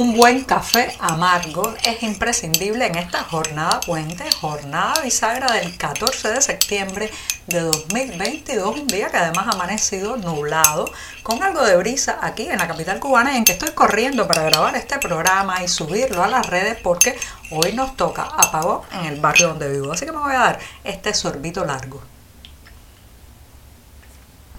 Un buen café amargo es imprescindible en esta jornada puente, jornada bisagra del 14 de septiembre de 2022, un día que además ha amanecido nublado, con algo de brisa aquí en la capital cubana, en que estoy corriendo para grabar este programa y subirlo a las redes porque hoy nos toca apagón en el barrio donde vivo. Así que me voy a dar este sorbito largo.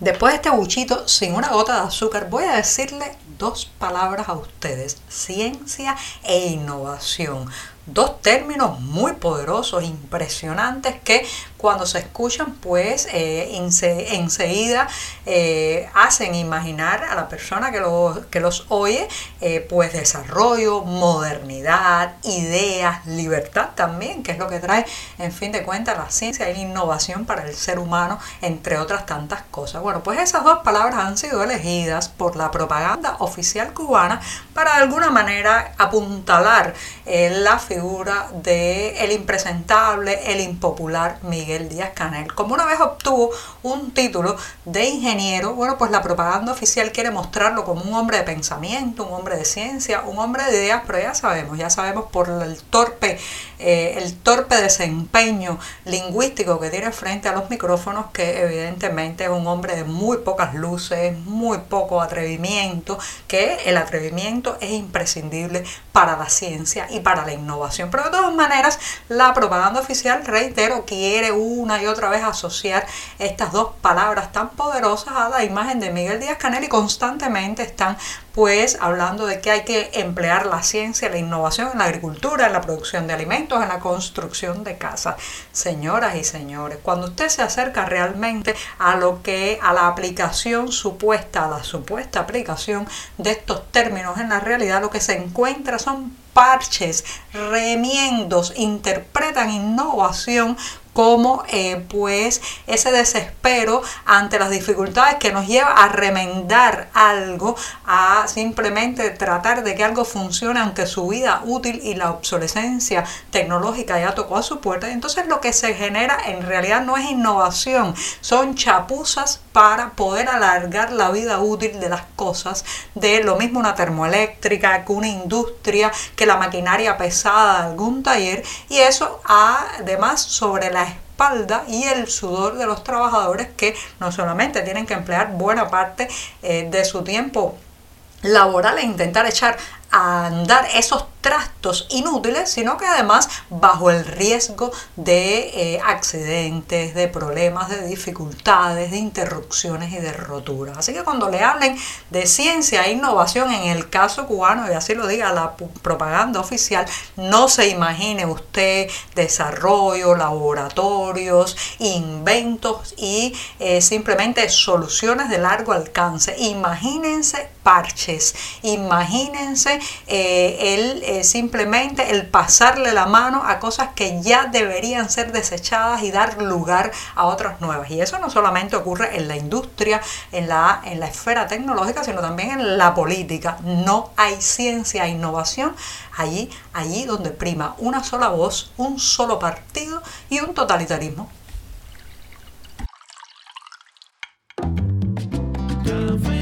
Después de este buchito sin una gota de azúcar, voy a decirle dos palabras a ustedes, ciencia e innovación dos términos muy poderosos, impresionantes, que cuando se escuchan, pues eh, enseguida eh, hacen imaginar a la persona que, lo, que los oye, eh, pues desarrollo, modernidad, ideas, libertad también, que es lo que trae, en fin de cuentas, la ciencia y innovación para el ser humano, entre otras tantas cosas. Bueno, pues esas dos palabras han sido elegidas por la propaganda oficial cubana para de alguna manera apuntalar la figura de el impresentable, el impopular Miguel Díaz Canel. Como una vez obtuvo un título de ingeniero, bueno, pues la propaganda oficial quiere mostrarlo como un hombre de pensamiento, un hombre de ciencia, un hombre de ideas, pero ya sabemos, ya sabemos por el torpe, eh, el torpe desempeño lingüístico que tiene frente a los micrófonos, que evidentemente es un hombre de muy pocas luces, muy poco atrevimiento, que el atrevimiento es imprescindible para la ciencia y para la innovación. Pero de todas maneras, la propaganda oficial, reitero, quiere una y otra vez asociar estas dos palabras tan poderosas a la imagen de Miguel Díaz Canel y constantemente están pues hablando de que hay que emplear la ciencia, la innovación en la agricultura, en la producción de alimentos, en la construcción de casas. Señoras y señores, cuando usted se acerca realmente a lo que a la aplicación supuesta, a la supuesta aplicación de estos términos en la realidad, lo que se encuentra son parches, remiendos, interpretan innovación como eh, pues ese desespero ante las dificultades que nos lleva a remendar algo, a simplemente tratar de que algo funcione aunque su vida útil y la obsolescencia tecnológica ya tocó a su puerta. Entonces lo que se genera en realidad no es innovación, son chapuzas para poder alargar la vida útil de las cosas, de lo mismo una termoeléctrica que una industria, que la maquinaria pesada de algún taller y eso además sobre la y el sudor de los trabajadores que no solamente tienen que emplear buena parte eh, de su tiempo laboral e intentar echar a andar esos trastos inútiles, sino que además bajo el riesgo de eh, accidentes, de problemas, de dificultades, de interrupciones y de roturas. Así que cuando le hablen de ciencia e innovación en el caso cubano, y así lo diga la propaganda oficial, no se imagine usted desarrollo, laboratorios, inventos y eh, simplemente soluciones de largo alcance. Imagínense parches, imagínense eh, el eh, simplemente el pasarle la mano a cosas que ya deberían ser desechadas y dar lugar a otras nuevas. Y eso no solamente ocurre en la industria, en la, en la esfera tecnológica, sino también en la política. No hay ciencia e innovación allí, allí donde prima una sola voz, un solo partido y un totalitarismo.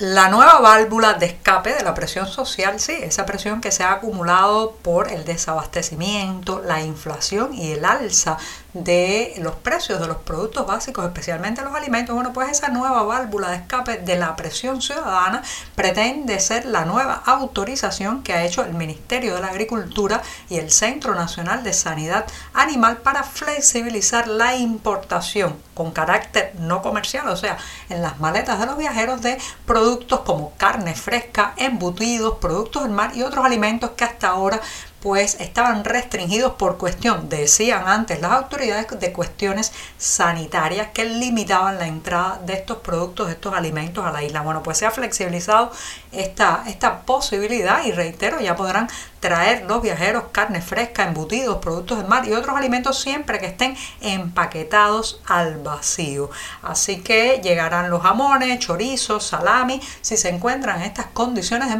La nueva válvula de escape de la presión social, sí, esa presión que se ha acumulado por el desabastecimiento, la inflación y el alza de los precios de los productos básicos, especialmente los alimentos. Bueno, pues esa nueva válvula de escape de la presión ciudadana pretende ser la nueva autorización que ha hecho el Ministerio de la Agricultura y el Centro Nacional de Sanidad Animal para flexibilizar la importación con carácter no comercial, o sea, en las maletas de los viajeros de productos como carne fresca, embutidos, productos del mar y otros alimentos que hasta ahora pues estaban restringidos por cuestión, decían antes las autoridades, de cuestiones sanitarias que limitaban la entrada de estos productos, de estos alimentos a la isla. Bueno, pues se ha flexibilizado esta, esta posibilidad y reitero, ya podrán traer los viajeros carne fresca, embutidos, productos del mar y otros alimentos siempre que estén empaquetados al vacío. Así que llegarán los jamones, chorizos, salami, si se encuentran en estas condiciones de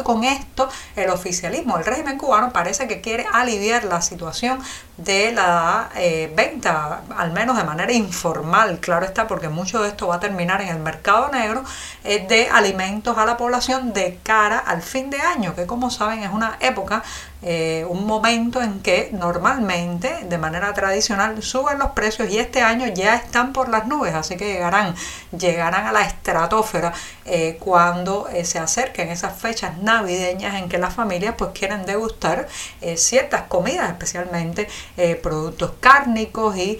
y con esto el oficialismo, el régimen cubano parece que quiere aliviar la situación de la eh, venta, al menos de manera informal, claro está, porque mucho de esto va a terminar en el mercado negro, eh, de alimentos a la población de cara al fin de año, que como saben es una época eh, un momento en que normalmente, de manera tradicional, suben los precios y este año ya están por las nubes, así que llegarán, llegarán a la estratosfera eh, cuando eh, se acerquen esas fechas navideñas en que las familias pues quieren degustar ciertas comidas, especialmente productos cárnicos y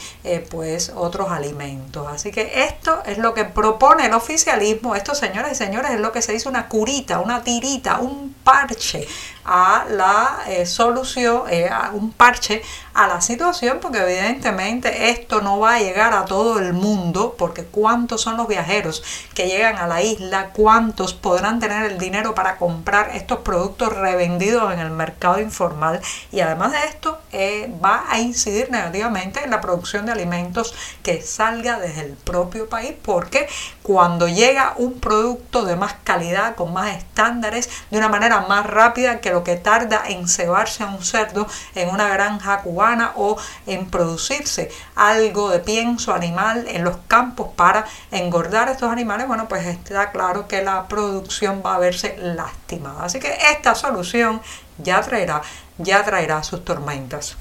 pues otros alimentos. Así que esto es lo que propone el oficialismo, esto señoras y señores es lo que se dice una curita, una tirita, un parche a la eh, solución, eh, a un parche a la situación, porque evidentemente esto no va a llegar a todo el mundo, porque cuántos son los viajeros que llegan a la isla, cuántos podrán tener el dinero para comprar estos productos revendidos en el mercado informal. Y además de esto eh, va a incidir negativamente en la producción de alimentos que salga desde el propio país, porque cuando llega un producto de más calidad, con más estándares, de una manera más rápida que lo que tarda en cebarse a un cerdo en una granja cubana o en producirse algo de pienso animal en los campos para engordar estos animales, bueno, pues está claro que la producción va a verse lastimada. Así que esta solución ya traerá, ya traerá sus tormentas.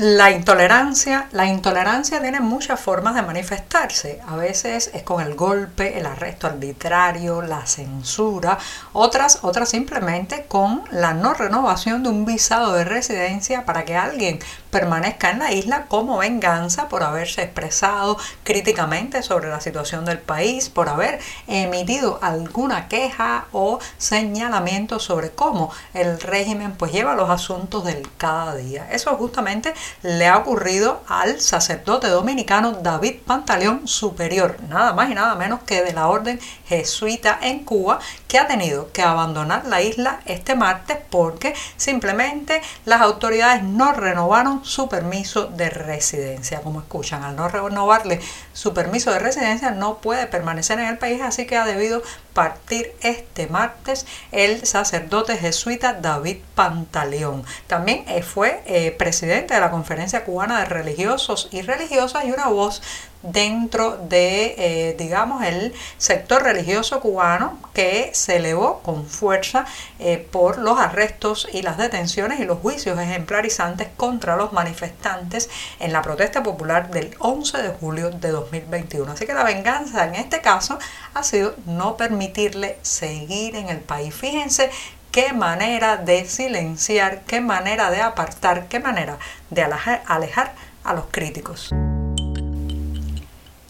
La intolerancia, la intolerancia tiene muchas formas de manifestarse. A veces es con el golpe, el arresto arbitrario, la censura, otras, otras simplemente con la no renovación de un visado de residencia para que alguien permanezca en la isla como venganza por haberse expresado críticamente sobre la situación del país, por haber emitido alguna queja o señalamiento sobre cómo el régimen pues lleva los asuntos del cada día. Eso justamente le ha ocurrido al sacerdote dominicano David Pantaleón Superior, nada más y nada menos que de la orden jesuita en Cuba, que ha tenido que abandonar la isla este martes porque simplemente las autoridades no renovaron su permiso de residencia. Como escuchan, al no renovarle su permiso de residencia no puede permanecer en el país, así que ha debido partir este martes el sacerdote jesuita David Pantaleón. También eh, fue eh, presidente de la Conferencia Cubana de Religiosos y Religiosas y una voz dentro de, eh, digamos, el sector religioso cubano que se elevó con fuerza eh, por los arrestos y las detenciones y los juicios ejemplarizantes contra los manifestantes en la protesta popular del 11 de julio de 2021. Así que la venganza en este caso ha sido no permitirle seguir en el país. Fíjense qué manera de silenciar, qué manera de apartar, qué manera de alejar a los críticos.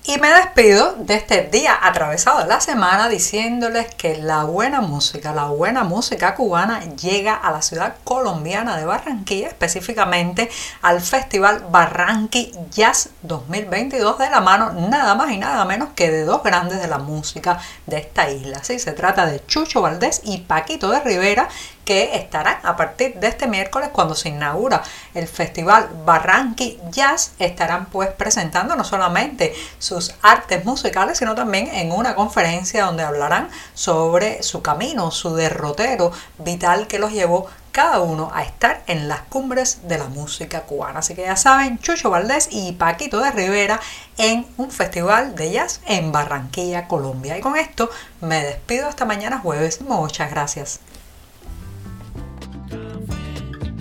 Y me despido de este día atravesado de la semana diciéndoles que la buena música, la buena música cubana llega a la ciudad colombiana de Barranquilla, específicamente al Festival Barranqui Jazz 2022 de la mano nada más y nada menos que de dos grandes de la música de esta isla. Sí, se trata de Chucho Valdés y Paquito de Rivera que estarán a partir de este miércoles cuando se inaugura el festival Barranqui Jazz, estarán pues presentando no solamente sus artes musicales, sino también en una conferencia donde hablarán sobre su camino, su derrotero vital que los llevó cada uno a estar en las cumbres de la música cubana. Así que ya saben, Chucho Valdés y Paquito de Rivera en un festival de jazz en Barranquilla, Colombia. Y con esto me despido hasta mañana jueves. Muchas gracias.